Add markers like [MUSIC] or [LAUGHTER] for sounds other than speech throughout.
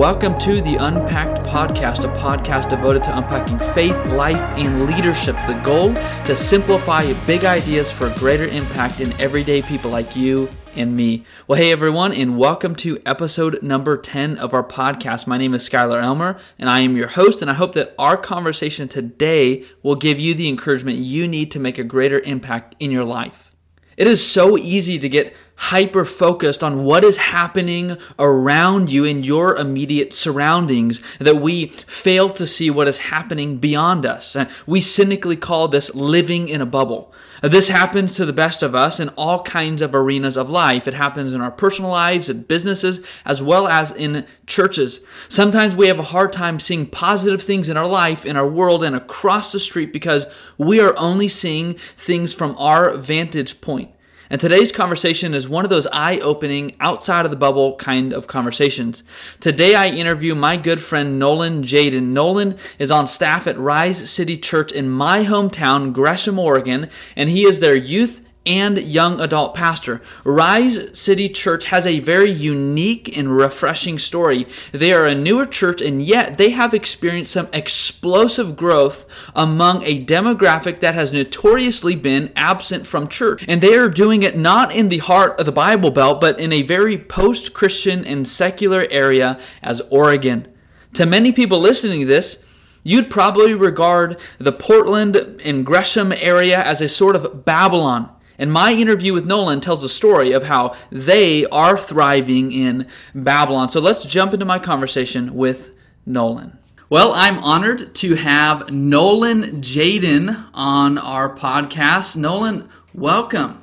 welcome to the Unpacked Podcast, a podcast devoted to unpacking faith, life, and leadership. The goal to simplify big ideas for greater impact in everyday people like you and me. Well, hey everyone, and welcome to episode number 10 of our podcast. My name is Skylar Elmer, and I am your host, and I hope that our conversation today will give you the encouragement you need to make a greater impact in your life. It is so easy to get hyper focused on what is happening around you in your immediate surroundings that we fail to see what is happening beyond us. Uh, we cynically call this living in a bubble. This happens to the best of us in all kinds of arenas of life. It happens in our personal lives, in businesses, as well as in churches. Sometimes we have a hard time seeing positive things in our life, in our world, and across the street because we are only seeing things from our vantage point. And today's conversation is one of those eye opening, outside of the bubble kind of conversations. Today I interview my good friend Nolan Jaden. Nolan is on staff at Rise City Church in my hometown, Gresham, Oregon, and he is their youth and young adult pastor. Rise City Church has a very unique and refreshing story. They are a newer church, and yet they have experienced some explosive growth among a demographic that has notoriously been absent from church. And they are doing it not in the heart of the Bible Belt, but in a very post Christian and secular area as Oregon. To many people listening to this, You'd probably regard the Portland and Gresham area as a sort of Babylon. And my interview with Nolan tells the story of how they are thriving in Babylon. So let's jump into my conversation with Nolan. Well, I'm honored to have Nolan Jaden on our podcast. Nolan, welcome.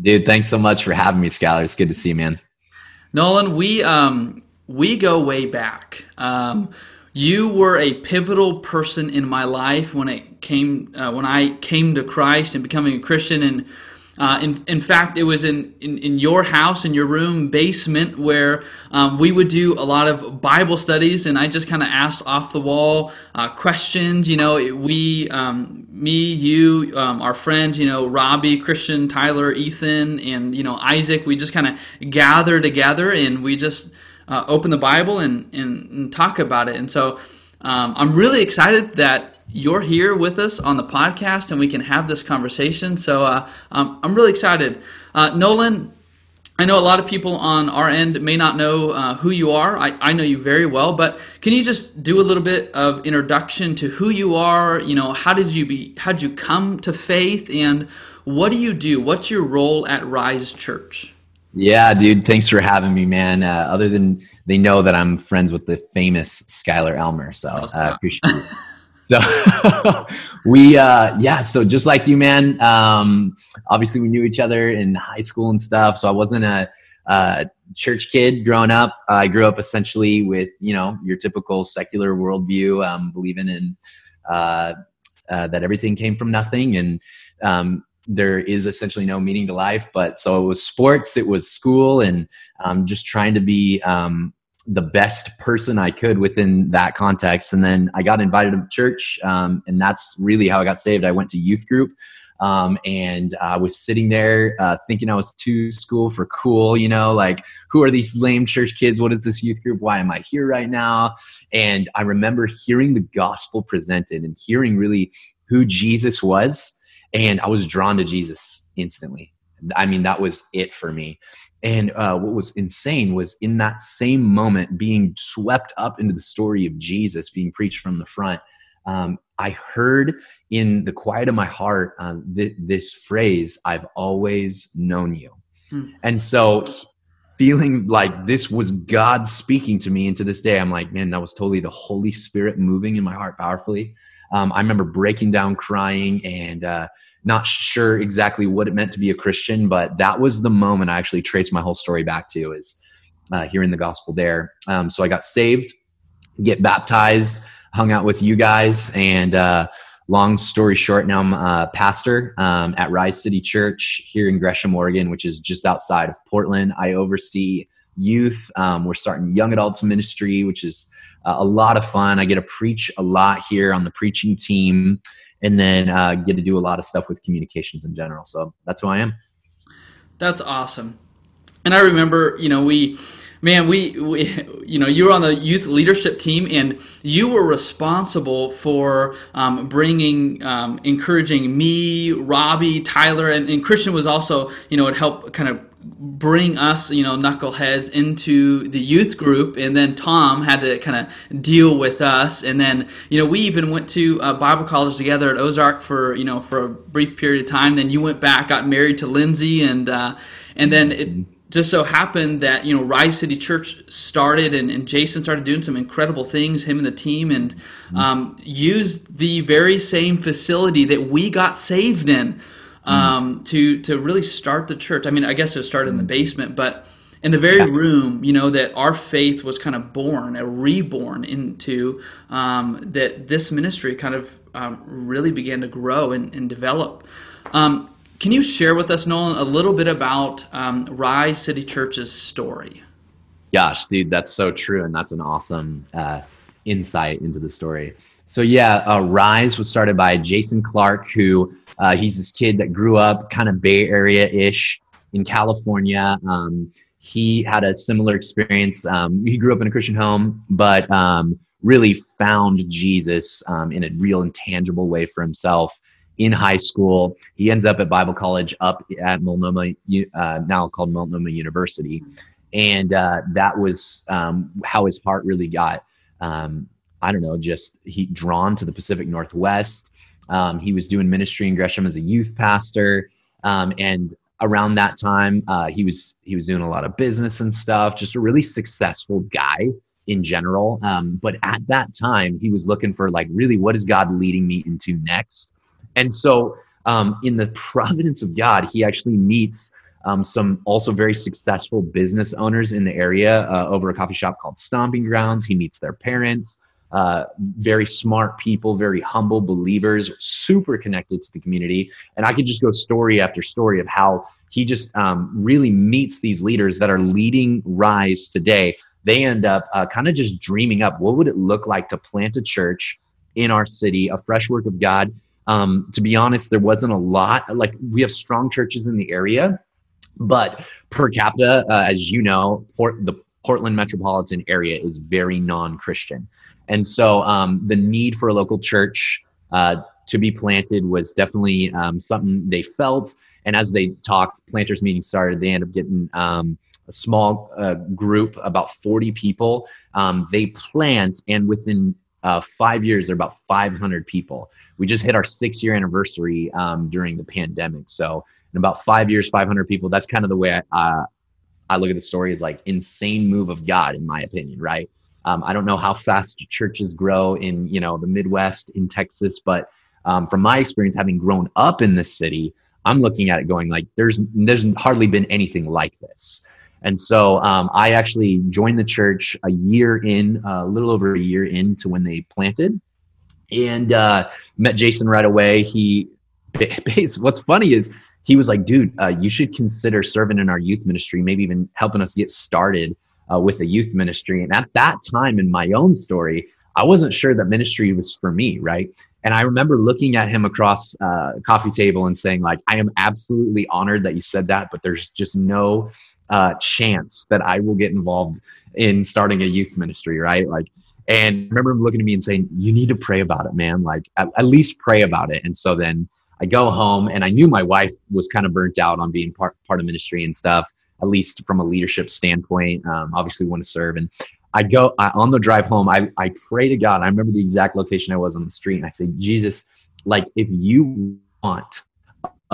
Dude, thanks so much for having me, Skylar. It's good to see you, man. Nolan, we um we go way back. Um, you were a pivotal person in my life when it came uh, when I came to Christ and becoming a Christian. And uh, in, in fact, it was in, in, in, your house, in your room basement, where um, we would do a lot of Bible studies, and I just kind of asked off the wall uh, questions. You know, we, um, me, you, um, our friends, you know, Robbie, Christian, Tyler, Ethan, and you know Isaac. We just kind of gather together, and we just uh, open the Bible and, and, and, talk about it. And so um, I'm really excited that you're here with us on the podcast and we can have this conversation. So uh, um, I'm really excited. Uh, Nolan, I know a lot of people on our end may not know uh, who you are. I, I know you very well, but can you just do a little bit of introduction to who you are? You know, how did you be? How did you come to faith, and what do you do? What's your role at Rise Church? Yeah, dude. Thanks for having me, man. Uh, other than they know that I'm friends with the famous Skylar Elmer, so I uh, [LAUGHS] appreciate it. So [LAUGHS] we, uh, yeah. So just like you, man. Um, obviously, we knew each other in high school and stuff. So I wasn't a, a church kid growing up. I grew up essentially with you know your typical secular worldview, um, believing in uh, uh, that everything came from nothing and um, there is essentially no meaning to life. But so it was sports, it was school, and um, just trying to be um, the best person I could within that context. And then I got invited to church, um, and that's really how I got saved. I went to youth group. Um, and I was sitting there uh, thinking I was too school for cool, you know, like who are these lame church kids? What is this youth group? Why am I here right now? And I remember hearing the gospel presented and hearing really who Jesus was and I was drawn to Jesus instantly. I mean, that was it for me. And uh, what was insane was in that same moment, being swept up into the story of Jesus being preached from the front. Um, I heard in the quiet of my heart uh, th- this phrase, I've always known you. Hmm. And so, feeling like this was God speaking to me, and to this day, I'm like, man, that was totally the Holy Spirit moving in my heart powerfully. Um, I remember breaking down crying and uh, not sure exactly what it meant to be a Christian, but that was the moment I actually traced my whole story back to is uh, hearing the gospel there. Um, so I got saved, get baptized, hung out with you guys, and uh, long story short, now I'm a pastor um, at Rise City Church here in Gresham, Oregon, which is just outside of Portland. I oversee youth. Um, we're starting young adults ministry, which is uh, a lot of fun. I get to preach a lot here on the preaching team and then uh, get to do a lot of stuff with communications in general. So that's who I am. That's awesome. And I remember, you know, we Man, we, we, you know, you were on the youth leadership team, and you were responsible for um, bringing, um, encouraging me, Robbie, Tyler, and, and Christian was also, you know, it helped kind of bring us, you know, knuckleheads into the youth group, and then Tom had to kind of deal with us, and then you know we even went to uh, Bible college together at Ozark for you know for a brief period of time. Then you went back, got married to Lindsay, and uh, and then it just so happened that you know Rise City Church started, and, and Jason started doing some incredible things, him and the team, and um, used the very same facility that we got saved in um, mm. to to really start the church. I mean, I guess it started in the basement, but in the very room, you know, that our faith was kind of born, a reborn into, um, that this ministry kind of um, really began to grow and, and develop. Um, can you share with us, Nolan, a little bit about um, Rise City Church's story? Gosh, dude, that's so true, and that's an awesome uh, insight into the story. So yeah, uh, Rise was started by Jason Clark, who uh, he's this kid that grew up kind of Bay Area ish in California. Um, he had a similar experience. Um, he grew up in a Christian home, but um, really found Jesus um, in a real and tangible way for himself in high school. He ends up at Bible college up at Multnomah, uh, now called Multnomah University. And uh, that was um, how his heart really got, um, I don't know, just he drawn to the Pacific Northwest. Um, he was doing ministry in Gresham as a youth pastor, um, and around that time, uh, he was he was doing a lot of business and stuff. Just a really successful guy in general. Um, but at that time, he was looking for like, really, what is God leading me into next? And so, um, in the [LAUGHS] providence of God, he actually meets. Um, some also very successful business owners in the area uh, over a coffee shop called Stomping Grounds. He meets their parents uh, very smart people, very humble believers, super connected to the community. And I could just go story after story of how he just um, really meets these leaders that are leading Rise today. They end up uh, kind of just dreaming up what would it look like to plant a church in our city, a fresh work of God. Um, to be honest, there wasn't a lot. Like we have strong churches in the area, but per capita, uh, as you know, Port, the Portland metropolitan area is very non-Christian. And so um, the need for a local church uh, to be planted was definitely um, something they felt. And as they talked, planters meeting started. They ended up getting um, a small uh, group, about 40 people. Um, they plant, and within uh, five years, they're about 500 people. We just hit our six year anniversary um, during the pandemic. So, in about five years, 500 people. That's kind of the way I, uh, I look at the story is like insane move of God, in my opinion, right? Um, I don't know how fast churches grow in you know the Midwest in Texas, but um, from my experience, having grown up in this city, I'm looking at it going like there's there's hardly been anything like this. And so um, I actually joined the church a year in, uh, a little over a year into when they planted, and uh, met Jason right away. He, [LAUGHS] what's funny is he was like, "Dude, uh, you should consider serving in our youth ministry, maybe even helping us get started." uh, with a youth ministry. And at that time in my own story, I wasn't sure that ministry was for me, right? And I remember looking at him across uh, a coffee table and saying, like, I am absolutely honored that you said that, but there's just no uh, chance that I will get involved in starting a youth ministry, right? Like, and I remember him looking at me and saying, "You need to pray about it, man. Like, at, at least pray about it." And so then I go home, and I knew my wife was kind of burnt out on being part part of ministry and stuff at least from a leadership standpoint. Um, obviously, want to serve. And I go I, on the drive home. I, I pray to God. I remember the exact location I was on the street, and I say, Jesus, like if you want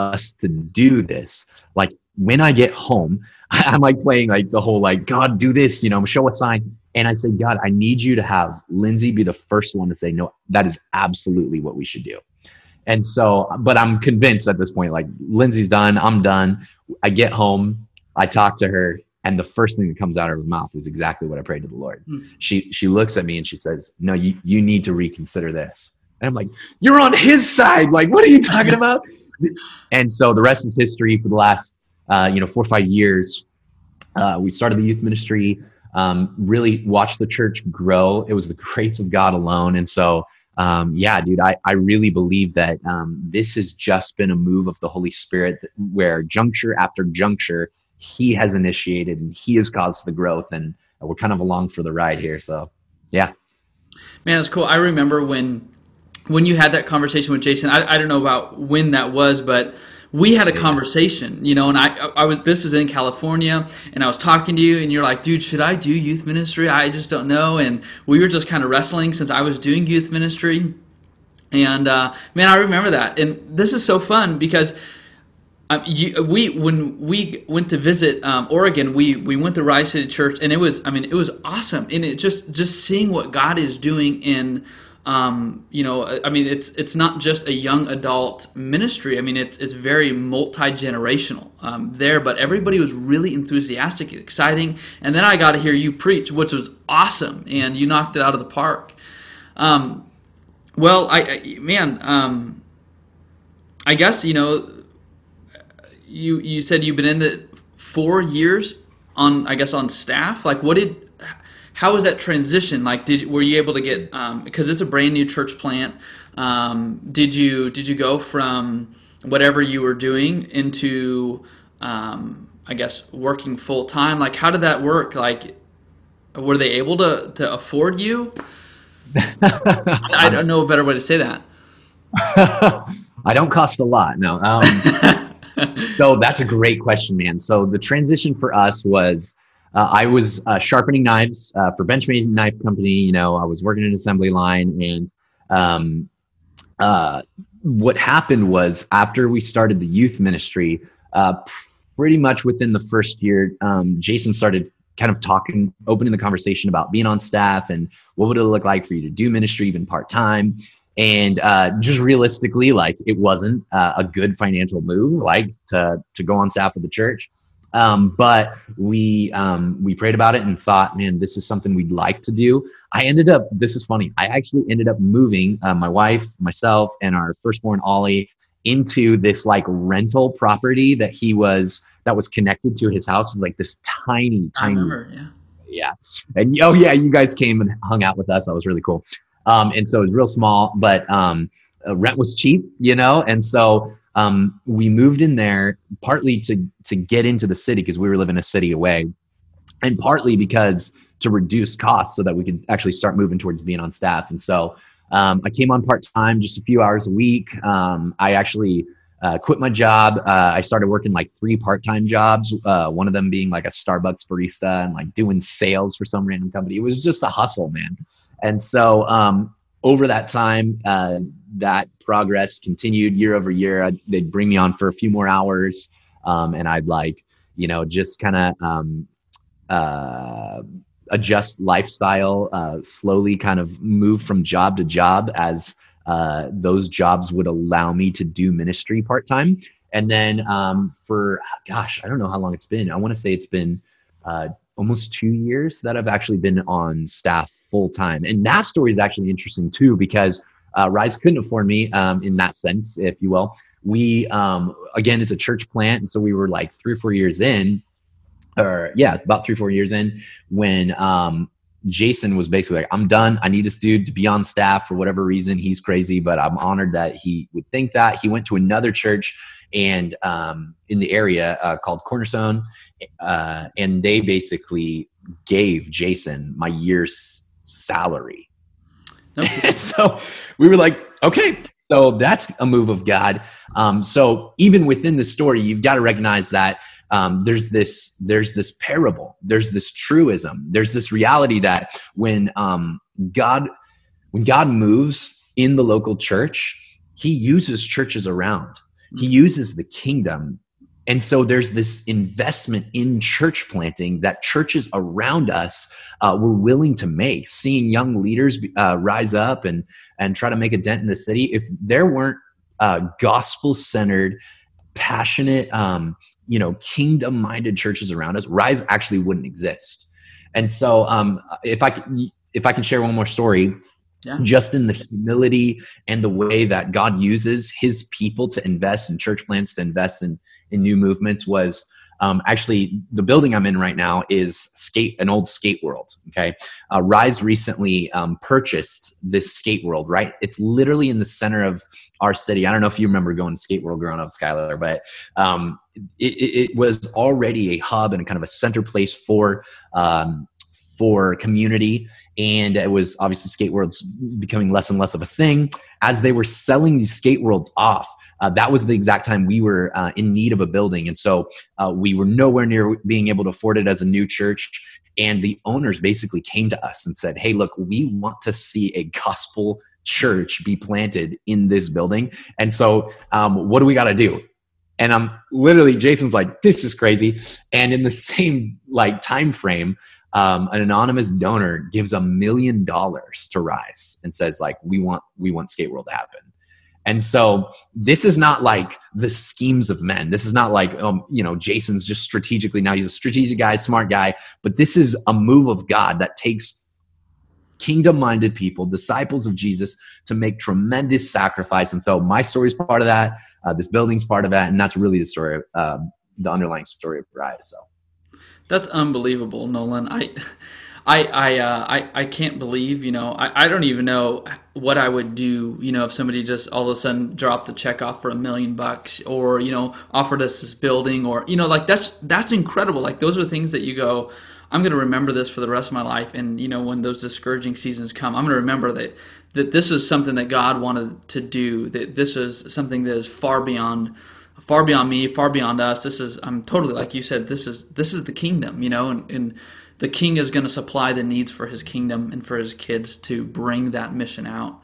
us to do this, like when I get home, [LAUGHS] I'm like playing like the whole like God do this, you know, show a sign. And I say, God, I need you to have Lindsay be the first one to say, no, that is absolutely what we should do. And so, but I'm convinced at this point, like Lindsay's done, I'm done. I get home, I talk to her, and the first thing that comes out of her mouth is exactly what I prayed to the Lord. Mm. She she looks at me and she says, "No, you you need to reconsider this." And I'm like, "You're on his side. Like, what are you talking about?" And so the rest is history. For the last uh, you know four or five years, uh, we started the youth ministry. Um, really watched the church grow. It was the [LAUGHS] grace of God alone, and so um, yeah, dude, I, I really believe that um, this has just been a move of the Holy Spirit where juncture after juncture, he has initiated and he has caused the growth and we're kind of along for the ride here so yeah man that's cool i remember when when you had that conversation with jason i, I don't know about when that was but we had a conversation, you know, and I, I was, this is in California and I was talking to you and you're like, dude, should I do youth ministry? I just don't know. And we were just kind of wrestling since I was doing youth ministry. And, uh, man, I remember that. And this is so fun because um, you, we when we went to visit um, Oregon, we we went to Rise City Church, and it was I mean it was awesome, and it just just seeing what God is doing in. Um, you know, I mean, it's it's not just a young adult ministry. I mean, it's it's very multi generational um, there. But everybody was really enthusiastic and exciting. And then I got to hear you preach, which was awesome, and you knocked it out of the park. Um, well, I, I man, um, I guess you know you you said you've been in it four years on I guess on staff. Like, what did how was that transition? Like, did were you able to get um, because it's a brand new church plant? Um, did you did you go from whatever you were doing into um, I guess working full time? Like, how did that work? Like, were they able to to afford you? I don't know a better way to say that. [LAUGHS] I don't cost a lot. No. Um, [LAUGHS] so that's a great question, man. So the transition for us was uh, I was uh, sharpening knives uh, for Benchmade Knife Company. You know, I was working an assembly line, and um, uh, what happened was after we started the youth ministry, uh, pretty much within the first year, um, Jason started kind of talking, opening the conversation about being on staff and what would it look like for you to do ministry even part time and uh, just realistically like it wasn't uh, a good financial move like to to go on staff of the church um, but we um, we prayed about it and thought man this is something we'd like to do. I ended up this is funny i actually ended up moving uh, my wife myself and our firstborn ollie into this like rental property that he was that was connected to his house like this tiny tiny remember, yeah. Yeah. And oh yeah you guys came and hung out with us that was really cool. Um, and so it was real small, but um, uh, rent was cheap, you know, and so um, we moved in there partly to to get into the city because we were living a city away, and partly because to reduce costs so that we could actually start moving towards being on staff. And so um, I came on part time, just a few hours a week. Um, I actually uh, quit my job. Uh, I started working like three part time jobs. Uh, one of them being like a Starbucks barista and like doing sales for some random company. It was just a hustle, man. And so um, over that time, uh, that progress continued year over year. I'd, they'd bring me on for a few more hours, um, and I'd like, you know, just kind of um, uh, adjust lifestyle, uh, slowly kind of move from job to job as uh, those jobs would allow me to do ministry part time. And then um, for, gosh, I don't know how long it's been. I want to say it's been uh, almost two years that I've actually been on staff full time. And that story is actually interesting too, because uh, Rise couldn't afford me um, in that sense, if you will. We, um, again, it's a church plant. And so we were like three or four years in, or yeah, about three, four years in when um, Jason was basically like, I'm done. I need this dude to be on staff for whatever reason. He's crazy, but I'm honored that he would think that. He went to another church and um, in the area uh, called Cornerstone, uh, and they basically gave Jason my year's salary. Okay. [LAUGHS] so we were like, okay, so that's a move of God. Um, so even within the story, you've got to recognize that um, there's this there's this parable, there's this truism, there's this reality that when um, God when God moves in the local church, He uses churches around. He mm-hmm. uses the kingdom. And so there's this investment in church planting that churches around us uh, were willing to make. Seeing young leaders uh, rise up and and try to make a dent in the city. If there weren't uh, gospel centered, passionate, um, you know, kingdom minded churches around us, Rise actually wouldn't exist. And so, um, if I can, if I can share one more story, yeah. just in the humility and the way that God uses his people to invest in church plants, to invest in, in new movements was Um, actually, the building I'm in right now is skate an old skate world. Okay, uh, Rise recently um, purchased this skate world. Right, it's literally in the center of our city. I don't know if you remember going to skate world growing up, Skylar, but um, it, it, was already a hub and kind of a center place for um, for community and it was obviously skate worlds becoming less and less of a thing. As they were selling these skate worlds off uh, that was the exact time we were uh, in need of a building. And so uh, we were nowhere near being able to afford it as a new church. And the owners basically came to us and said hey look we want to see a gospel church be planted in this building. And so um, what do we got to do? And i'm literally jason's like this is crazy. And in the [LAUGHS] same like time frame um, an anonymous donor gives a million dollars to rise and says like we want we want skate world to happen. And so this is not like the schemes of men. This is not like um, you know jason's just strategically now he's a strategic guy smart guy but this is a move of god that takes kingdom minded people disciples of jesus to make tremendous sacrifice. And so my story is part of that uh, this building's part of that and that's really the story uh, the underlying story of rise. So that's unbelievable, Nolan. I, I, I, uh, I, I can't believe. You know, I, I don't even know what I would do. You know, if somebody just all of a sudden dropped the check off for a million bucks, or you know, offered us this building, or you know, like that's that's incredible. Like those are things that you go. I'm going to remember this for the rest of my life. And you know, when those discouraging seasons come, I'm going to remember that that this is something that God wanted to do. That this is something that is far beyond far beyond me, far beyond us. This is I'm totally like you said. This is this is the kingdom, you know, and, and the king is going to supply the needs for his kingdom and for his kids to bring that mission out.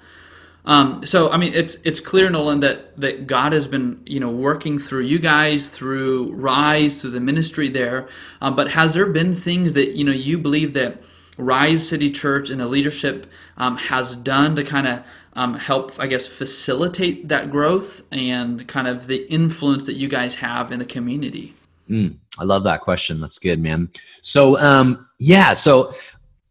Um, so I mean, it's it's clear, Nolan, that that God has been you know working through you guys, through Rise, through the ministry there. Um, but has there been things that you know you believe that Rise City Church and the leadership um, has done to kind of um, help, I guess, facilitate that growth and kind of the influence that you guys have in the community? Mm, I love that question. That's good, man. So, um, yeah. So,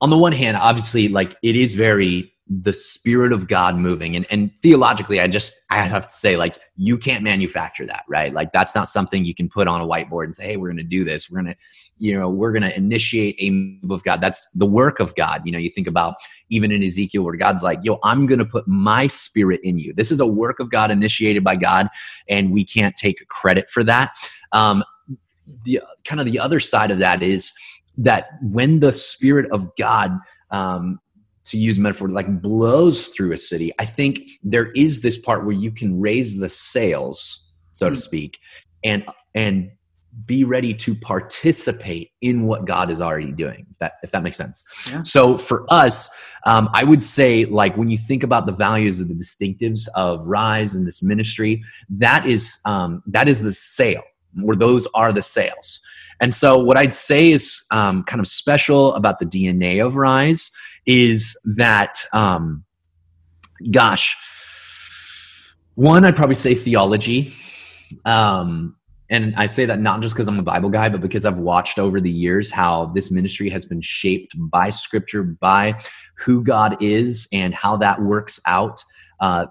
on the one hand, obviously, like it is very the spirit of God moving. And, and theologically, I just, I have to say, like, you can't manufacture that, right? Like, that's not something you can put on a whiteboard and say, hey, we're going to do this. We're going to, you know, we're going to initiate a move of God. That's the work of God. You know, you think about even in Ezekiel where God's like, yo, I'm going to put my spirit in you. This is a work of God initiated by God, and we can't take credit for that. Um, the kind of the other side of that is that when the spirit of God um, to use metaphor like blows through a city i think there is this part where you can raise the sails so to hmm. speak and and be ready to participate in what god is already doing if that if that makes sense yeah. so for us um, i would say like when you think about the values of the distinctives of rise and this ministry that is um, that is the sail where those are the sails. and so what i'd say is um, kind of special about the dna of rise is that, um, gosh, one, I'd probably say theology. Um, and I say that not just because I'm a Bible guy, but because I've watched over the years how this ministry has been shaped by Scripture, by who God is, and how that works out uh,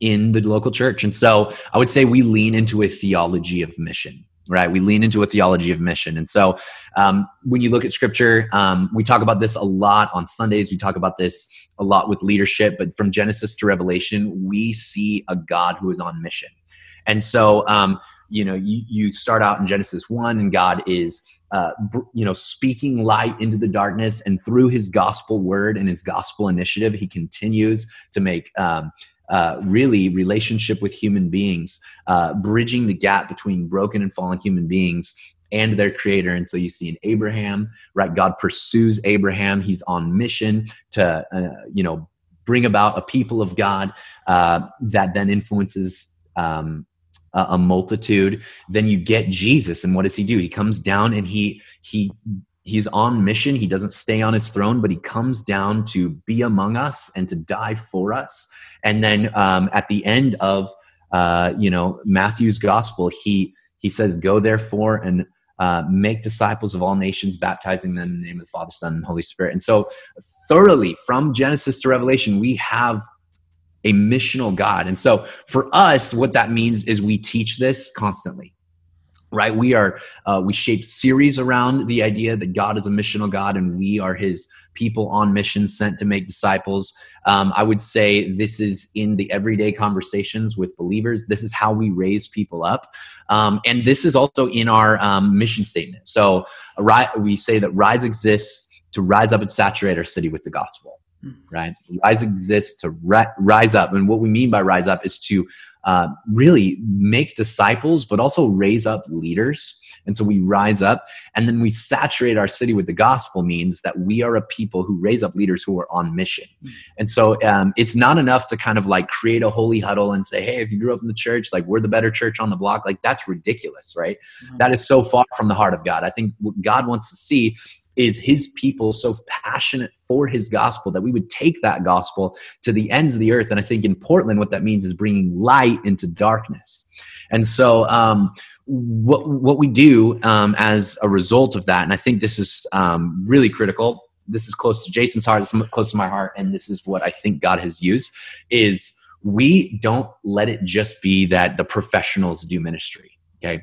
in the local church. And so I would say we lean into a theology of mission right? We lean into a theology of mission. And so um, when you look at scripture, um, we talk about this a lot on Sundays. We talk about this a lot with leadership, but from Genesis to Revelation, we see a God who is on mission. And so, um, you know, you, you start out in Genesis 1 and God is uh, you know, speaking light into the darkness, and through His gospel word and His gospel initiative, He continues to make um, uh, really relationship with human beings, uh, bridging the gap between broken and fallen human beings and their creator. And so you see in Abraham, right? God pursues Abraham. He's on mission to, uh, you know, bring about a people of God uh, that then influences um, a, multitude. Then you get Jesus, and what does he do? He comes down and he he he's on mission. He doesn't stay on his throne, but he comes down to be among us and to die for us. And then um, at the end of uh, you know Matthew's gospel, he he says, "Go therefore and." Uh, make disciples of all nations, baptizing them in the name of the Father, Son, and Holy Spirit. And so, thoroughly from Genesis to Revelation, we have a missional God. And so, for us, what that means is we teach this constantly right? We are uh, we shape series around the idea that god is a missional god and we are his people on mission sent to make disciples. Um, i would say this is in the everyday conversations with believers. This is how we raise people up. Um, and this is also in our um, mission statement. So we say that rise exists to rise up and saturate our city with the gospel. Right rise exists to ri- rise up and what we mean by rise up is to uh, really make disciples, but also raise up leaders. And so we rise up and then we saturate our city with the gospel means that we are a people who raise up leaders who are on mission. And so um, it's not enough to kind of like create a holy huddle and say, hey, if you grew up in the church, like we're the better church on the block. Like that's ridiculous, right? Mm-hmm. That is so far from the heart of God. I think what God wants to see is his people so passionate for his gospel that we would take that gospel to the ends of the earth. And i think in portland what that means is bringing light into darkness. And so um, what, what we do um, as a result of that and i think this is um, really critical this is close to jason's heart it's close to my heart and this is what i think god has used is we don't let it just be that the professionals do ministry okay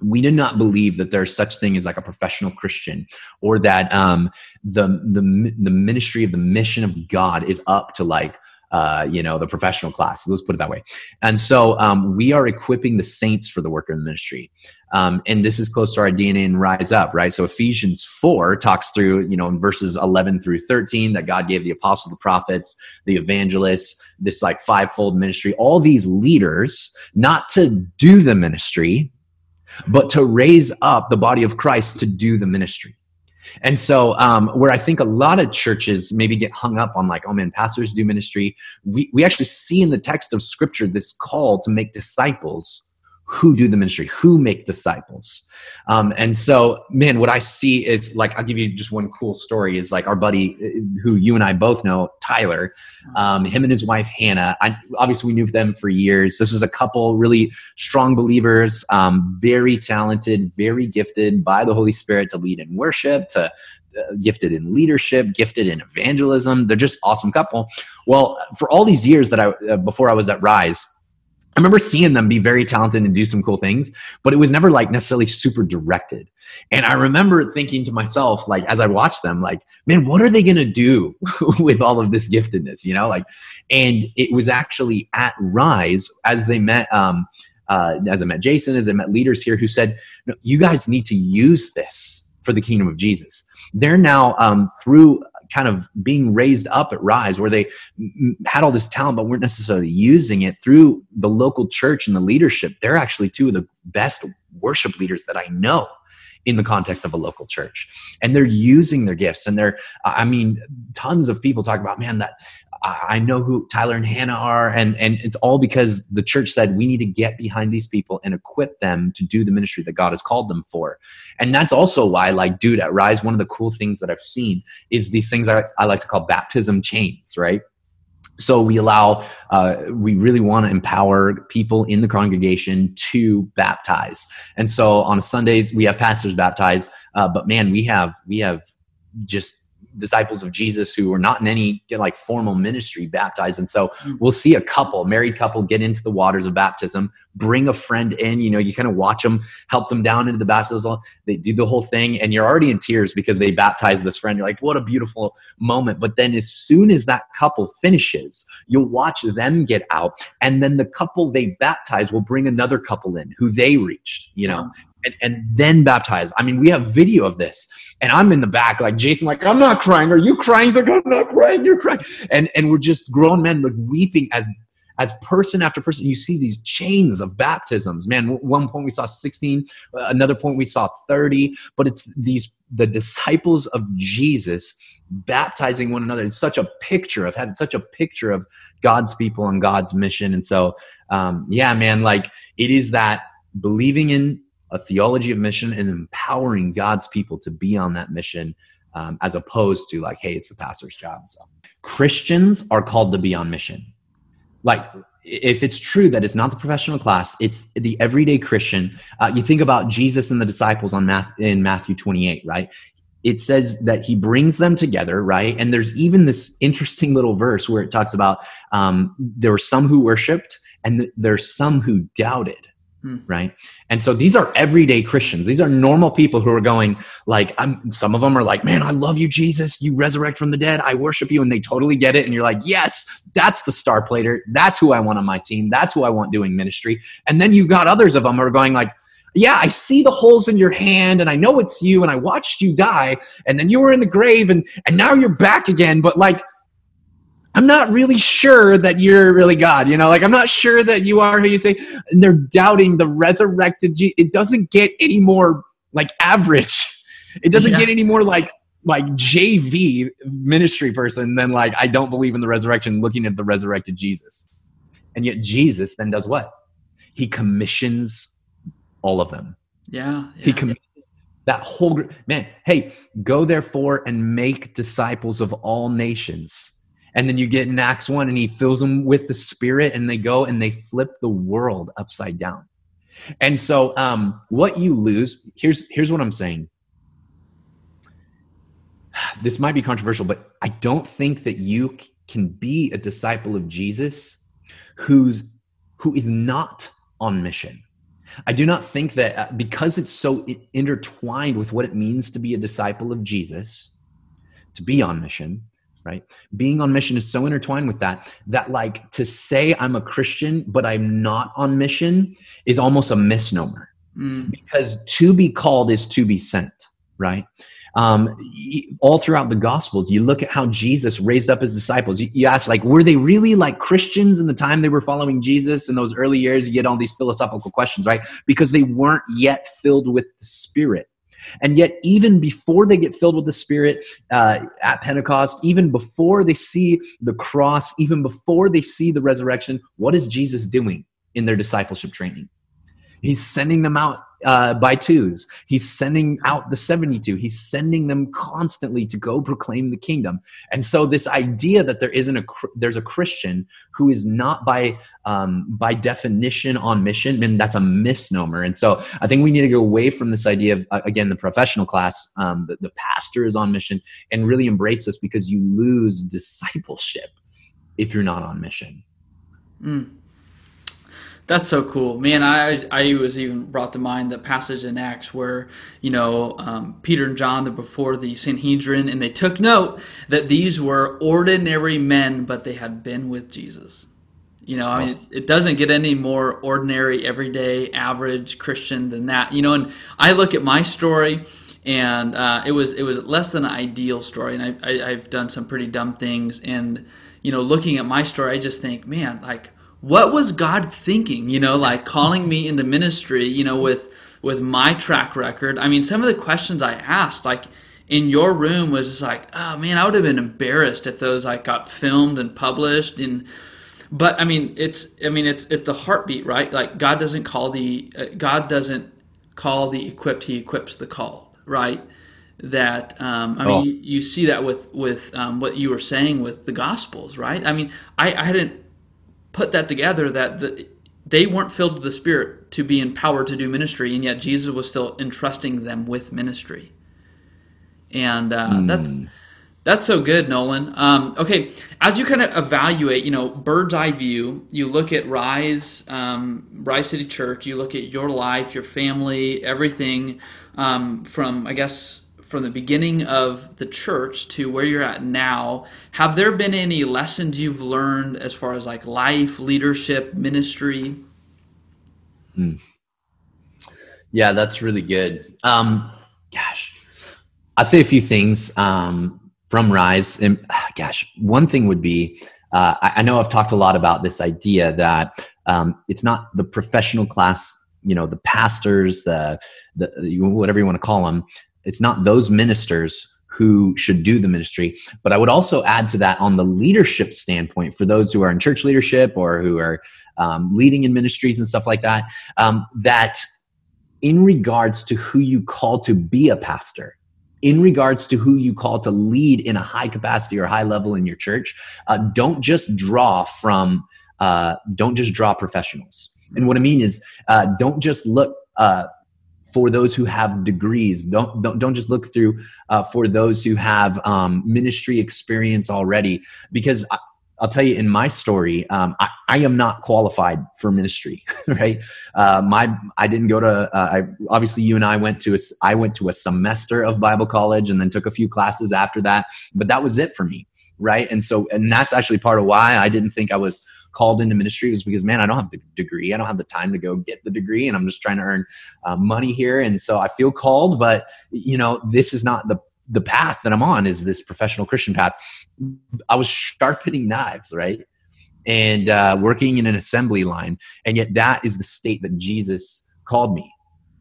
we do not believe that there's such thing as like a professional Christian or that um, the, the, the ministry of the mission of God is up to like, uh, you know, the professional class. Let's put it that way. And so um, we are equipping the saints for the work of the ministry. Um, and this is close to our DNA and rise up, right? So Ephesians 4 talks through, you know, in verses 11 through 13 that God gave the apostles, the prophets, the evangelists, this like fivefold ministry, all these leaders, not to do the ministry, but to raise up the body of Christ to do the ministry. And so, um, where I think a lot of churches maybe get hung up on, like, oh man, pastors do ministry, we, we actually see in the text of scripture this call to make disciples who do the ministry, who make disciples. Um, and so, man, what I see is like, I'll give you just one cool story is like our buddy uh, who you and I both know, Tyler, um, him and his wife, Hannah. I, obviously, we knew them for years. This is a couple really strong believers, um, very talented, very gifted by the Holy Spirit to lead in worship, to uh, gifted in leadership, gifted in evangelism. They're just awesome couple. Well, for all these years that I, uh, before I was at Rise, I remember seeing them be very talented and do some cool things, but it was never like necessarily super directed. And I remember thinking to myself, like, as I watched them, like, man, what are they going to do [LAUGHS] with all of this giftedness? You know, like, and it was actually at Rise as they met, um, uh, as I met Jason, as I met leaders here who said, no, you guys need to use this for the kingdom of Jesus. They're now um, through kind of being raised up at Rise, where they had all this talent but weren't necessarily using it through the local church and the leadership. They're actually two of the best worship leaders that I know in the context of a local church and they're using their gifts and they're i mean tons of people talk about man that I know who Tyler and Hannah are, and and it's all because the church said we need to get behind these people and equip them to do the ministry that God has called them for. And that's also why, like, dude, at Rise, one of the cool things that I've seen is these things I, I like to call baptism chains, right? So we allow uh, we really want to empower people in the congregation to baptize and so on sundays we have pastors baptize uh, but man we have we have just disciples of Jesus who are not in any like formal ministry baptized. And so hmm. we'll see a couple, married couple, get into the waters of baptism, bring a friend in. You know, you kind of watch them, help them down into the baptism. They do the whole thing, and you're already in tears because they baptize this friend. You're like, what a beautiful moment. But then as soon as that couple finishes, you'll watch them get out, and then the couple they baptize will bring another couple in who they reached. You know, and, and then baptize. I mean, we have video of this, and I'm in the back, like Jason, like I'm not crying. Are you crying? He's like, I'm not crying. You're crying, and and we're just grown men, like weeping as as person after person. You see these chains of baptisms. Man, one point we saw 16, another point we saw 30, but it's these the disciples of Jesus baptizing one another. It's such a picture of having such a picture of God's people and God's mission. And so, um, yeah, man, like it is that believing in a theology of mission and empowering God's people to be on that mission um, as opposed to like, hey, it's the pastor's job. So Christians are called to be on mission. Like, if it's true that it's not the professional class, it's the everyday Christian. Uh, you think about Jesus and the disciples on Math, in Matthew 28, right? It says that he brings them together, right? And there's even this interesting little verse where it talks about um, there were some who worshipped and th- there's some who doubted Hmm. right? And so these are everyday christians. These are normal people who are going like i'm some of them are like man i love you jesus. You resurrect from the dead. I worship you. And they totally get it. And you're like yes that's the star player that's who i want on my team. That's who i want doing ministry. And then you've got others of them who are going like yeah, I see the holes in your hand and I know it's you and I watched you die and then you were in the grave and and now you're back again, but like I'm not really sure that you're really God, you know, like I'm not sure that you are who you say. And they're doubting the resurrected Jesus. It doesn't get any more like average. It doesn't yeah. get any more like like JV ministry person than like I don't believe in the resurrection looking at the resurrected Jesus. And yet Jesus then does what? He commissions all of them. Yeah. yeah he commissions that whole group. Man, hey, go therefore and make disciples of all nations and then you get in Acts 1 and he fills them with the Spirit and they go and they flip the world upside down. And so um, what you lose, here's here's what I'm saying. [SIGHS] This might be controversial, but I don't think that you can be a disciple of Jesus who's who is not on mission. I do not think that uh, because it's so intertwined with what it means to be a disciple of Jesus, to be on mission, right? Being on mission is so intertwined with that that like to say i'm a christian but i'm not on mission is almost a misnomer. Mm. because to be called is to be sent right? Um, all throughout the gospels you look at how jesus raised up his disciples. You, you ask like were they really like christians in the time they were following jesus in those early years? You get all these philosophical questions right? Because they weren't yet filled with the spirit and yet, even before they get filled with the Spirit uh, at Pentecost, even before they see the cross, even before they see the resurrection, what is Jesus doing in their discipleship training? He's sending them out uh, by twos. He's sending out the 72. He's sending them constantly to go proclaim the kingdom. And so this idea that there isn't a there's a Christian who is not by um, by definition on mission, and that's a misnomer. And so I think we need to go away from this idea of uh, again the professional class, um, the, the pastor is on mission, and really embrace this because you lose discipleship if you're not on mission. Mm. That's so cool, man. I I was even brought to mind the passage in Acts where you know um, Peter and John, they're before the Sanhedrin, and they took note that these were ordinary men, but they had been with Jesus. You know, I mean, it doesn't get any more ordinary, everyday, average Christian than that. You know, and I look at my story, and uh, it was it was less than an ideal story, and I, I I've done some pretty dumb things, and you know, looking at my story, I just think, man, like what was God thinking? You know, like calling me into ministry, you know, with with my track record. I mean, some of the questions I asked, like in your room, was just like, oh man, I would have been embarrassed if those like got filmed and published. And but I mean, it's I mean, it's it's the heartbeat, right? Like God doesn't call the uh, God doesn't call the equipped; He equips the called, right? that um, I mean, oh. you, you, see that with with um, what you were saying with the Gospels, right? I mean, I, I hadn't put that together that the, they weren't filled with the Spirit to be empowered to do ministry, and yet Jesus was still entrusting them with ministry. And uh, mm. that's that's so good, Nolan. Um, okay, as you kind of evaluate, you know, bird's eye view, you look at Rise, um, Rise City Church, you look at your life, your family, everything um, from, I guess, from the beginning of the church to where you're at now, have there been any lessons you've learned as far as like life, leadership, ministry? Hmm. Yeah, that's really good. Um, gosh, I'd say a few things um, from Rise. And gosh, one thing would be uh, I, I, know I've talked a lot about this idea that um, it's not the professional class, you know, the pastors, the, the whatever you want to call them, it's not those ministers who should do the ministry. But I would also add to that on the leadership standpoint for those who are in church leadership or who are um, leading in ministries and stuff like that, um, that in regards to who you call to be a pastor, in regards to who you call to lead in a high capacity or high level in your church, uh, don't just draw from, uh, don't just draw professionals. And what I mean is, uh, don't just look uh, for those who have degrees. Don't don't, don't just look through uh, for those who have um, ministry experience already, because. I, I'll tell you in my story, um, I, I, am not qualified for ministry, [LAUGHS] right? Uh, my I didn't go to. Uh, I obviously you and I went to a, I went to a semester of Bible college and then took a few classes after that, but that was it for me, right? And so and that's actually part of why I didn't think I was called into ministry was because man, I don't have the degree, I don't have the time to go get the degree, and I'm just trying to earn uh, money here, and so I feel called, but you know this is not the the path that I'm on is this professional Christian path. I was sharpening knives, right? And uh, working in an assembly line. And yet, that is the state that Jesus called me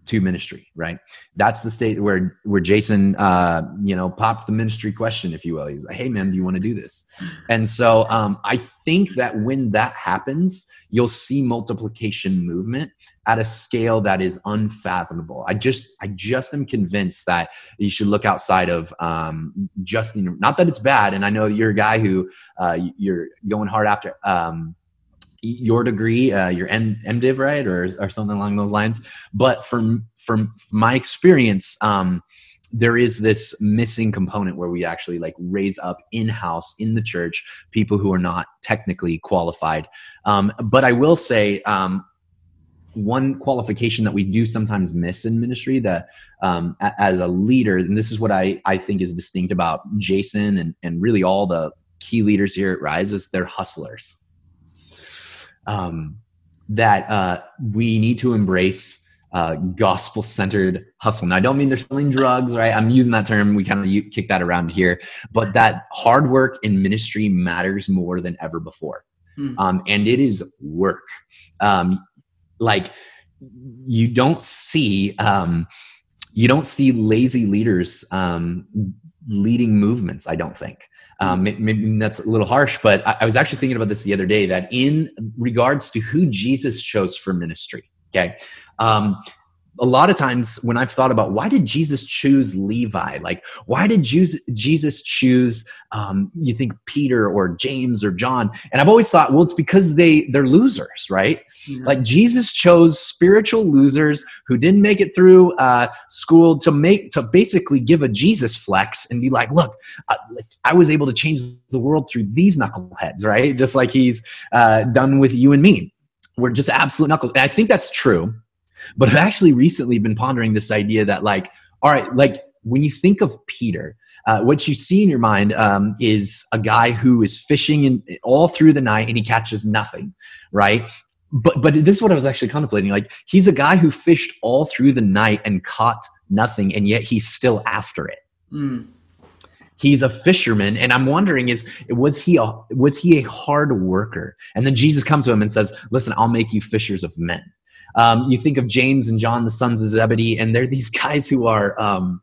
to ministry right? That's the state where where jason uh you know popped the ministry question if you will. He's like hey man do you want to do this? And so um i think that when that happens you'll see multiplication movement at a scale that is unfathomable. I just i just am convinced that you should look outside of um just not that it's bad and i know you're a guy who uh you're going hard after um your degree, uh, your M- MDiv, right, or or something along those lines. But from from my experience, um, there is this missing component where we actually like raise up in house in the church people who are not technically qualified. Um, but I will say. Um, one qualification that we do sometimes miss in ministry that um, as a leader and this is what I, I think is distinct about jason and, and really all the key leaders here at rise is they're hustlers um, that uh, we need to embrace uh, gospel centered hustle. Now, I don't mean they're selling drugs, right? I'm using that term. We kind of kick that around here, but that hard work in ministry matters more than ever before. Mm. Um, and it is work. Um, like you don't see, um, you don't see lazy leaders um, leading movements. I don't think. Um, maybe that's a little harsh, but I, I was actually thinking about this the other day that in regards to who Jesus chose for ministry, okay, um, a lot of times when I've thought about why did Jesus choose Levi, like why did Jesus choose, um, you think Peter or James or John, and I've always thought, well, it's because they they're losers, right? Yeah. Like Jesus chose spiritual losers who didn't make it through uh, school to make to basically give a Jesus flex and be like, look, uh, I was able to change the world through these knuckleheads, right? Just like he's uh, done with you and me. We're just absolute knuckles, and I think that's true but I've actually recently been pondering this idea that, like, all right, like when you think of Peter, uh, what you see in your mind um, is a guy who is fishing in, all through the night and he catches nothing, right? But but this is what I was actually contemplating. Like he's a guy who fished all through the night and caught nothing, and yet he's still after it. Mm. He's a fisherman, and I'm wondering: is was he a was he a hard worker? And then Jesus comes to him and says, "Listen, I'll make you fishers of men." Um, you think of James and John, the sons of Zebedee, and they're these [LAUGHS] guys who are um,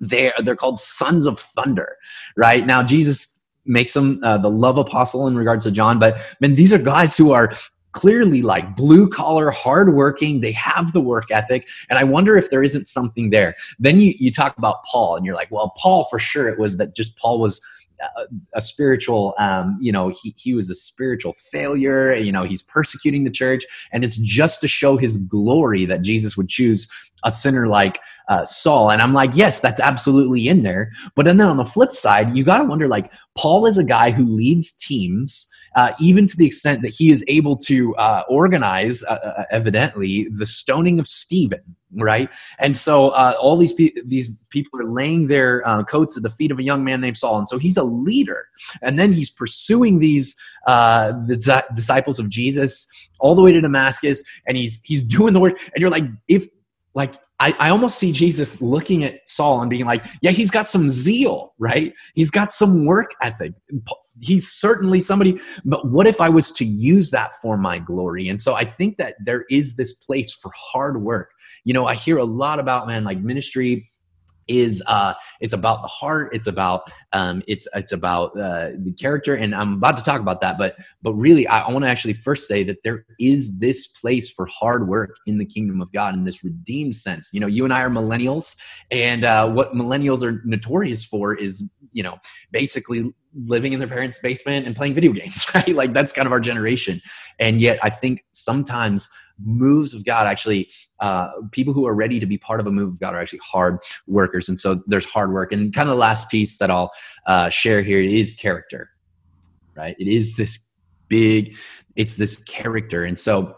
they're they're called sons of thunder, right? Now Jesus makes them uh, the love apostle in regards to John, but man, these are guys who are clearly like blue collar, hardworking. They have the work ethic. And I wonder if there isn't something there. Then you, you talk about Paul and you're like, well, Paul for sure it was that just Paul was a, spiritual um, you know he, he was a spiritual failure you know he's persecuting the church and it's just to show his glory that jesus would choose a sinner like uh, saul. And i'm like yes that's absolutely in there. But then on the flip side you got to wonder like paul is a guy who leads teams uh, even to the extent that he is able to uh, organize, uh, uh, evidently, the stoning of Stephen. Right, and so uh, all these pe- these people are laying their uh, coats at the feet of a young man named Saul, and so he's a leader, and then he's pursuing these the disciples of Jesus all the way to Damascus, and he's he's doing the work, and you're like, if like I, I almost see Jesus looking at Saul and being like, yeah, he's got some zeal, right? He's got some work ethic he's certainly somebody but what if i was to use that for my glory? And so i think that there is this place for hard work. You know i hear a lot about man like ministry is uh it's about the heart it's about um it's it's about uh the character and i'm about to talk about that but but really i, I want to actually first say that there is this place for hard work in the kingdom of god in this redeemed sense. You know you and i are millennials and uh what millennials are notorious for is you know basically living in their parents' basement and playing video [LAUGHS] games, right? Like that's kind of our generation. And yet, I think sometimes moves of God actually, uh, people who are ready to be part of a move of God are actually hard workers. And so there's hard work. And kind of the last piece that I'll uh, share here is character. right? It is this big, it's this character. And so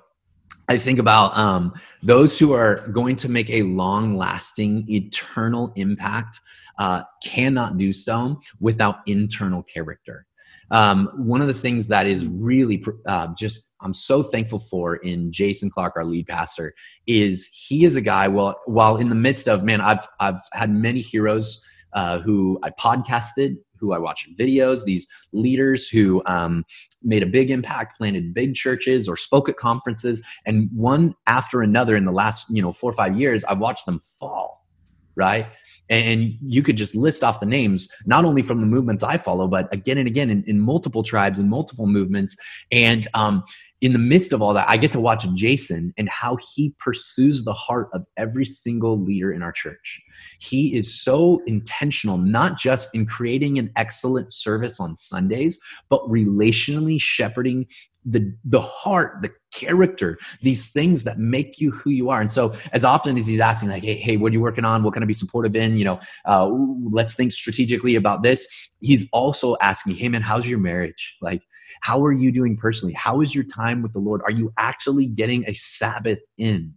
I think about um, those who are going to make a long lasting, eternal impact uh, cannot do so without internal character. Um, one of the things that is really uh, just I'm so thankful for in Jason Clark, our lead pastor, is he is a guy. Well, while in the midst of man, I've I've had many heroes uh, who I podcasted, who I watched videos, these leaders who um, made a big impact, planted big churches, or spoke at conferences, and one after another in the last you know four or five years, I've watched them fall, right? And you could just list off the names, not only from the movements I follow, but again and again in, in multiple tribes and multiple movements. And um, in the midst of all that, I get to watch Jason and how he pursues the heart of every single leader in our church. He is so intentional, not just in creating an excellent service on Sundays, but relationally shepherding the the heart the character these things that make you who you are. And so as often as he's asking like hey, hey what are you working on? What can i be supportive in? You know uh, let's think strategically about this. He's also asking hey man how's your marriage? Like how are you doing personally? How is your time with the lord? Are you actually getting a sabbath in?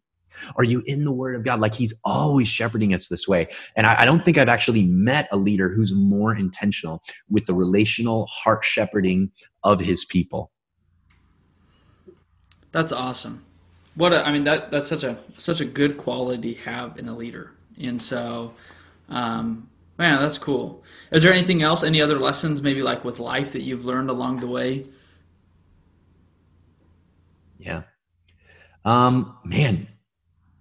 Are you in the word of god? Like he's always shepherding us this way. And I, I don't think i've actually met a leader who's more intentional with the relational heart shepherding of his people that's awesome. What a, I mean that that's such a such a good quality to have in a leader. And so, um, man, that's cool. Is there anything else? Any other lessons, maybe like with life, that you've learned along the way? Yeah, um, man,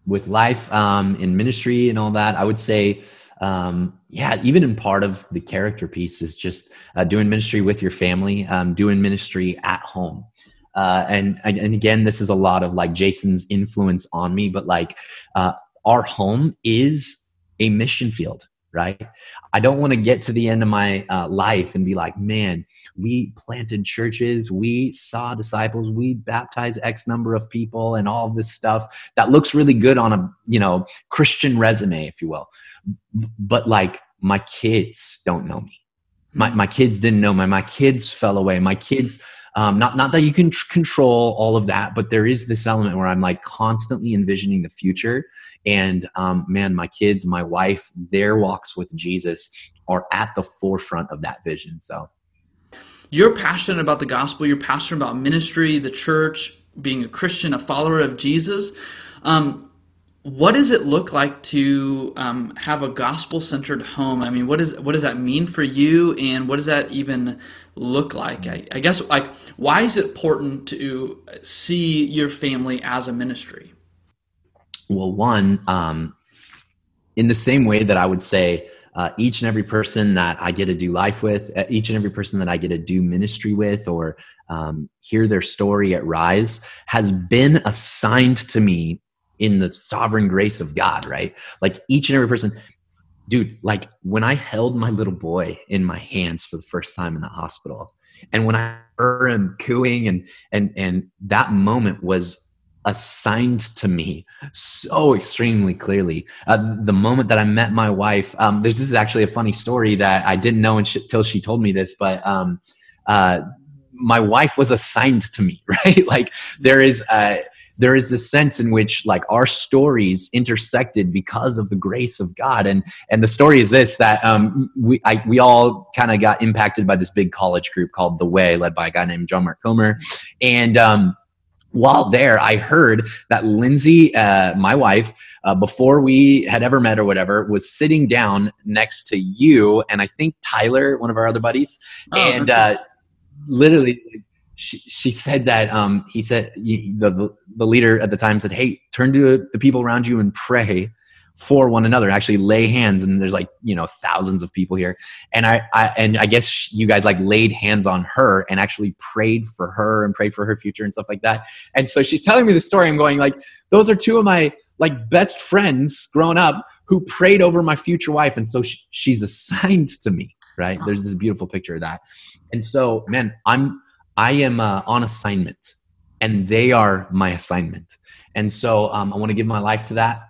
with life um, in ministry and all that, I would say um, yeah, even in part of the character piece is just uh, doing ministry with your family, um, doing ministry at home. Uh, and and again, this is a lot of like Jason's influence on me, but like uh, our home is a mission field, right? I don't want to get to the end of my uh, life and be like, man, we planted churches, we saw disciples, we baptized X number of people, and all this stuff that looks really good on a you know Christian resume, if you will. But like my kids don't know me. My my kids didn't know me. My kids fell away. My kids um, not not that you can tr- control all of that, but there is this element where I'm like constantly envisioning the future. And um, man, my kids, my wife, their walks with Jesus are at the forefront of that vision. So you're passionate about the gospel. You're passionate about ministry, the church, being a Christian, a follower of Jesus. Um, what does it look like to um, have a gospel centered home? I mean, what is what does that mean for you, and what does that even look like? I, I, guess like why is it important to see your family as a ministry? Well, one, um, in the same way that I would say uh, each and every person that I get to do life with, uh, each and every person that I get to do ministry with, or um, hear their story at Rise, has been assigned to me in the sovereign grace of God, right? Like each and every person, dude, like when I held my little boy in my hands for the first time in the hospital, and when I heard him cooing and and and that moment was assigned to me so extremely clearly. Uh, the moment that I met my wife, um, this is actually a funny story that I didn't know until she told me this, but um, uh, my wife was assigned to me, [LAUGHS] right? like there is. Uh, there is this sense in which like our stories intersected because of the grace of God. And and the story is this that um, we I, we all kind of got impacted by this big college group called The Way, led by a guy named John Mark Comer, and um, while there, I heard that Lindsay, uh, my wife, uh, before we had ever met or whatever, was sitting down next to you and I think Tyler, one of our other buddies, oh, and okay. uh, literally she, said that um, he said the, the, the leader at the time said, "Hey, turn to the people around you and pray for one another. Actually, lay hands." And there's like you know thousands of people here, and I, I and I guess you guys like laid hands on her and actually prayed for her and prayed for her future and stuff like that. And so she's telling me the story. I'm going like, those are two of my like best friends growing up who prayed over my future wife, and so she, she's assigned to me. Right? There's this beautiful picture of that. And so, man, I'm I am uh, on assignment and they are my assignment. And so um, I want to give my life to that.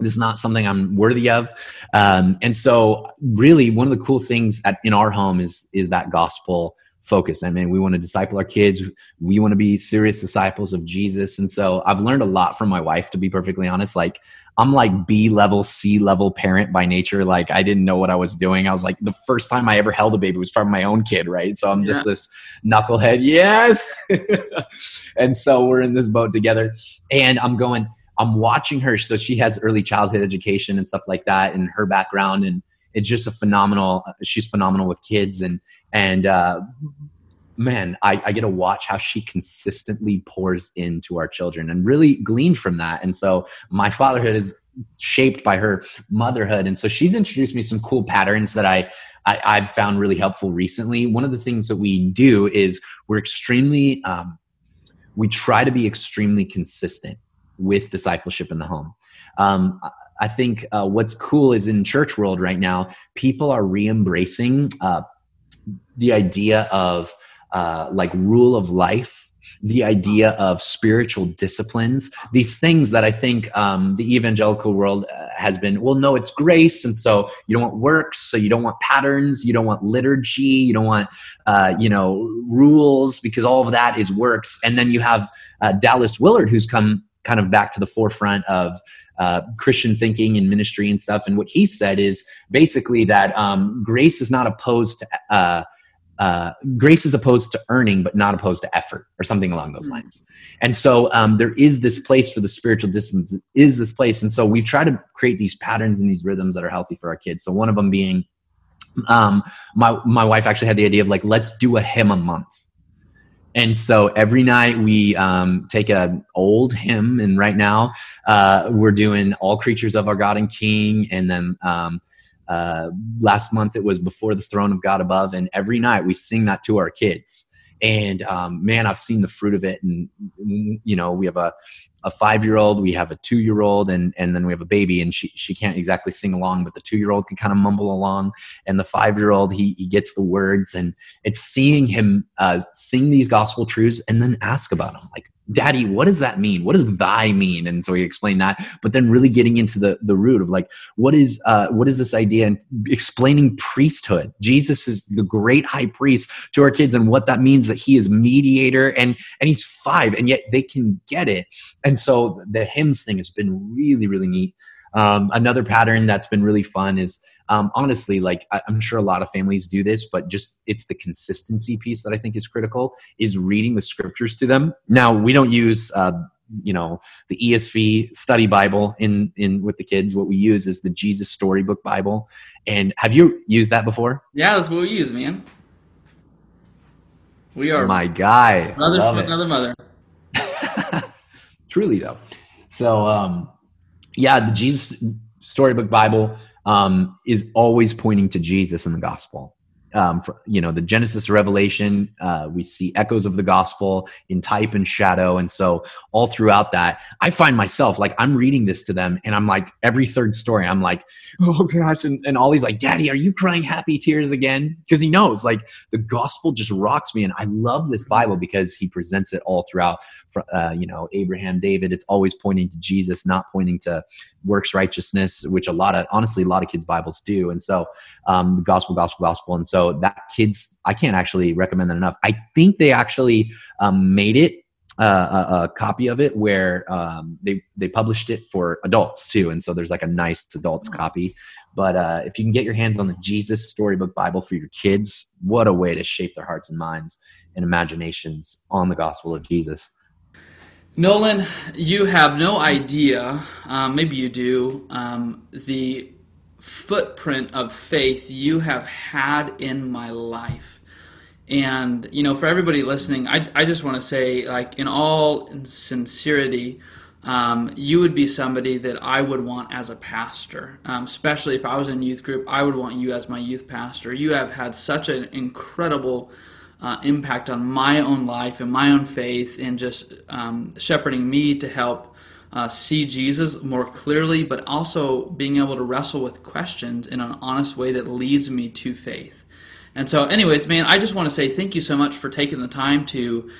This is not something I'm worthy of. Um, and so really one of the cool things at, in our home is, is that gospel focus. I mean, we want to disciple our kids. We want to be serious disciples of Jesus. And so I've learned a lot from my wife, to be perfectly honest. Like, I'm like B level, C level parent by nature. Like, I didn't know what I was doing. I was like, the first time I ever held a baby was probably my own kid, right? So I'm just yeah. this knucklehead. Yes. [LAUGHS] and so we're in this boat together. And I'm going, I'm watching her. So she has early childhood education and stuff like that in her background. And it's just a phenomenal, she's phenomenal with kids. And, and, uh, man, I, I, get to watch how she consistently pours into our children and really gleaned from that. And so my fatherhood is shaped by her motherhood. And so she's introduced me some cool patterns that I, I have found really helpful recently. One of the things that we do is we're extremely, um, we try to be extremely consistent with discipleship in the home. Um, I think uh, what's cool is in church world right now, people are re-embracing uh, the idea of uh, like rule of life the idea of spiritual disciplines, these things that I think um, the evangelical world uh, has been, well, no, it's grace. And so you don't want works. So you don't want patterns. You don't want liturgy. You don't want, uh, you know, rules because all of that is works. And then you have uh, Dallas Willard, who's come kind of back to the forefront of uh, Christian thinking and ministry and stuff. And what he said is basically that um, grace is not opposed to uh, uh, grace is opposed to earning, but not opposed to effort, or something along those hmm. lines. And so um, there is this place for the spiritual disciplines. Is this place, and so we've tried to create these patterns and these rhythms that are healthy for our kids. So one of them being, um, my my wife actually had the idea of like let's do a hymn a month. And so every night we um, take an old hymn, and right now uh, we're doing "All Creatures of Our God and King," and then um, uh, last month it was before the throne of God above, and every night we sing that to our kids. And um, man, I've seen the fruit of it. And you know, we have a a five year old, we have a two year old, and and then we have a baby, and she she can't exactly sing along, but the two year old can kind of mumble along, and the five year old he he gets the words, and it's seeing him uh, sing these gospel truths and then ask about them, like daddy what does that mean? What does thy mean? And so he explained that but then really getting into the the root of like what is uh what is this idea and explaining priesthood? Jesus is the great high priest to our kids and what that means that he is mediator and and he's five and yet they can get it. And so the hymns thing has been really really neat. Um, another pattern that's been really fun is um, honestly, like I, am sure a lot of families do this, but just it's the consistency piece that I think is critical is reading the scriptures to them. Now we don't use. Uh, you know the ESV study Bible in in with the kids. What we use is the Jesus Storybook Bible. And have you used that before? Yeah, that's what we use, man. We are my guy. Mother from another mother. [LAUGHS] Truly though. So um yeah, the Jesus Storybook Bible um, is always pointing to Jesus in the gospel. Um, for, you know, the Genesis Revelation, uh, we see echoes of the gospel in type and shadow. And so, all throughout that, I find myself like I'm reading this to them, and I'm like, every third story, I'm like, [LAUGHS] oh gosh. And, and Ollie's like, Daddy, are you crying happy tears again? Because he knows like the gospel just rocks me. And I love this Bible because he presents it all throughout uh, you know abraham david it's always pointing to jesus not pointing to works righteousness which a lot of honestly a lot of kids bibles do and so um, the gospel gospel gospel and so that kids i can't actually recommend that enough i think they actually um, made it uh, a, a, copy of it where um, they they published it for adults too, and so there's like a nice adults oh. copy. But uh, if you can get your hands on the Jesus Storybook Bible for your kids, what a way to shape their hearts and minds and imaginations on the gospel of Jesus. Nolan, you have no idea, um, maybe you do, um, the footprint of faith you have had in my life. And, you know, for everybody listening, I, I just want to say, like, in all sincerity, um, you would be somebody that I would want as a pastor. Um, especially if I was in youth group, I would want you as my youth pastor. You have had such an incredible uh, impact on my own life and my own faith and just um, shepherding me to help uh, see Jesus more clearly, but also being able to wrestle with questions in an honest way that leads me to faith. And so, anyways, man, I just want to say thank you so much for taking the time to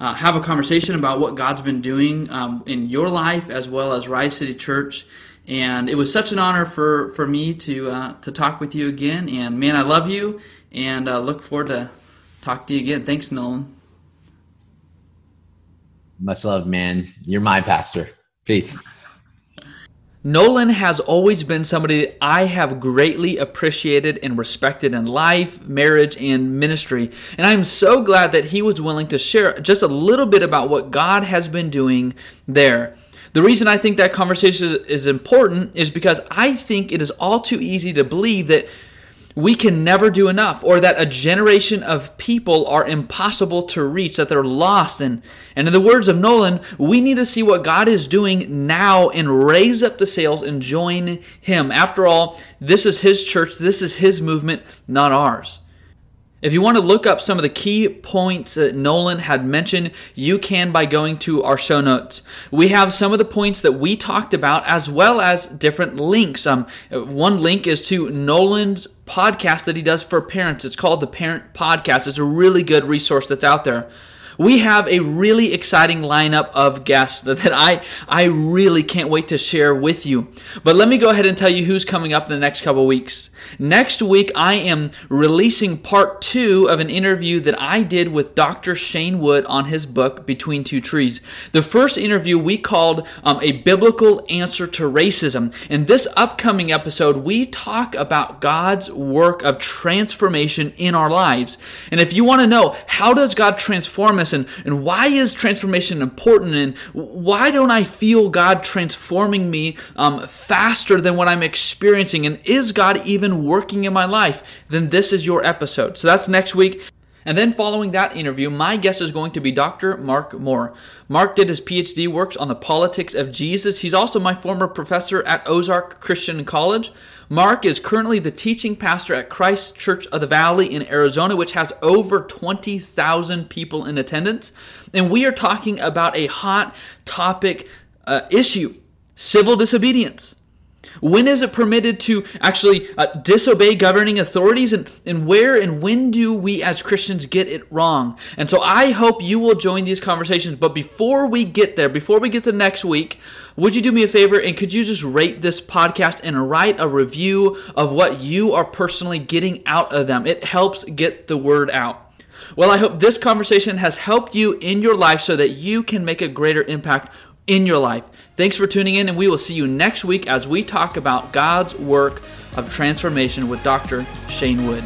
uh, have a conversation about what God's been doing um, in your life as well as Rise City Church. And it was such an honor for, for me to uh, to talk with you again. And man, I love you, and uh, look forward to Talk to you again. Thanks, Nolan. Much love, man. You're my pastor. Peace. Nolan has always been somebody I have greatly appreciated and respected in life, marriage, and ministry. And I'm so glad that he was willing to share just a little bit about what God has been doing there. The reason I think that conversation is important is because I think it is all too easy to believe that we can never do enough or that a generation of people are impossible to reach that they're lost. And and in the words of Nolan we need to see what God is doing now and raise up the sails and join him. After all this is his church. This is his movement not ours if you want to look up some of the key points that Nolan had mentioned, you can by going to our show notes. We have some of the points that we talked about as well as different links. Um, one link is to Nolan's podcast that he does for parents. It's called the Parent Podcast. It's a really good resource that's out there we have a really exciting lineup of guests [LAUGHS] that I, I really can't wait to share with you. But let me go ahead and tell you who's coming up in the next couple weeks. Next week, I am releasing part two of an interview that I did with Dr. Shane Wood on his book, Between Two Trees. The first interview we called um, A Biblical Answer to Racism. In this upcoming episode, we talk about God's work of transformation in our lives. And if you want to know, how does God transform us and, and why is transformation important and why don't I feel God transforming me um, faster than what I'm experiencing? And is God even working in my life? Then this is your episode. So that's next week. And then following that interview, my guest is going to be Dr. Mark Moore. Mark did his PhD works on the politics of Jesus. He's also my former professor at Ozark Christian College. Mark is currently the teaching pastor at Christ Church of the Valley in Arizona, which has over 20,000 people in attendance. And we are talking about a hot topic uh, issue civil disobedience. When is it permitted to actually uh, disobey governing authorities? And, and where and when do we as Christians get it wrong? And so I hope you will join these conversations. But before we get there, before we get to next week, would you do me a favor and could you just rate this podcast and write a review of what you are personally getting out of them? It helps get the word out. Well, I hope this conversation has helped you in your life so that you can make a greater impact in your life. Thanks for tuning in, and we will see you next week as we talk about God's work of transformation with Dr. Shane Wood.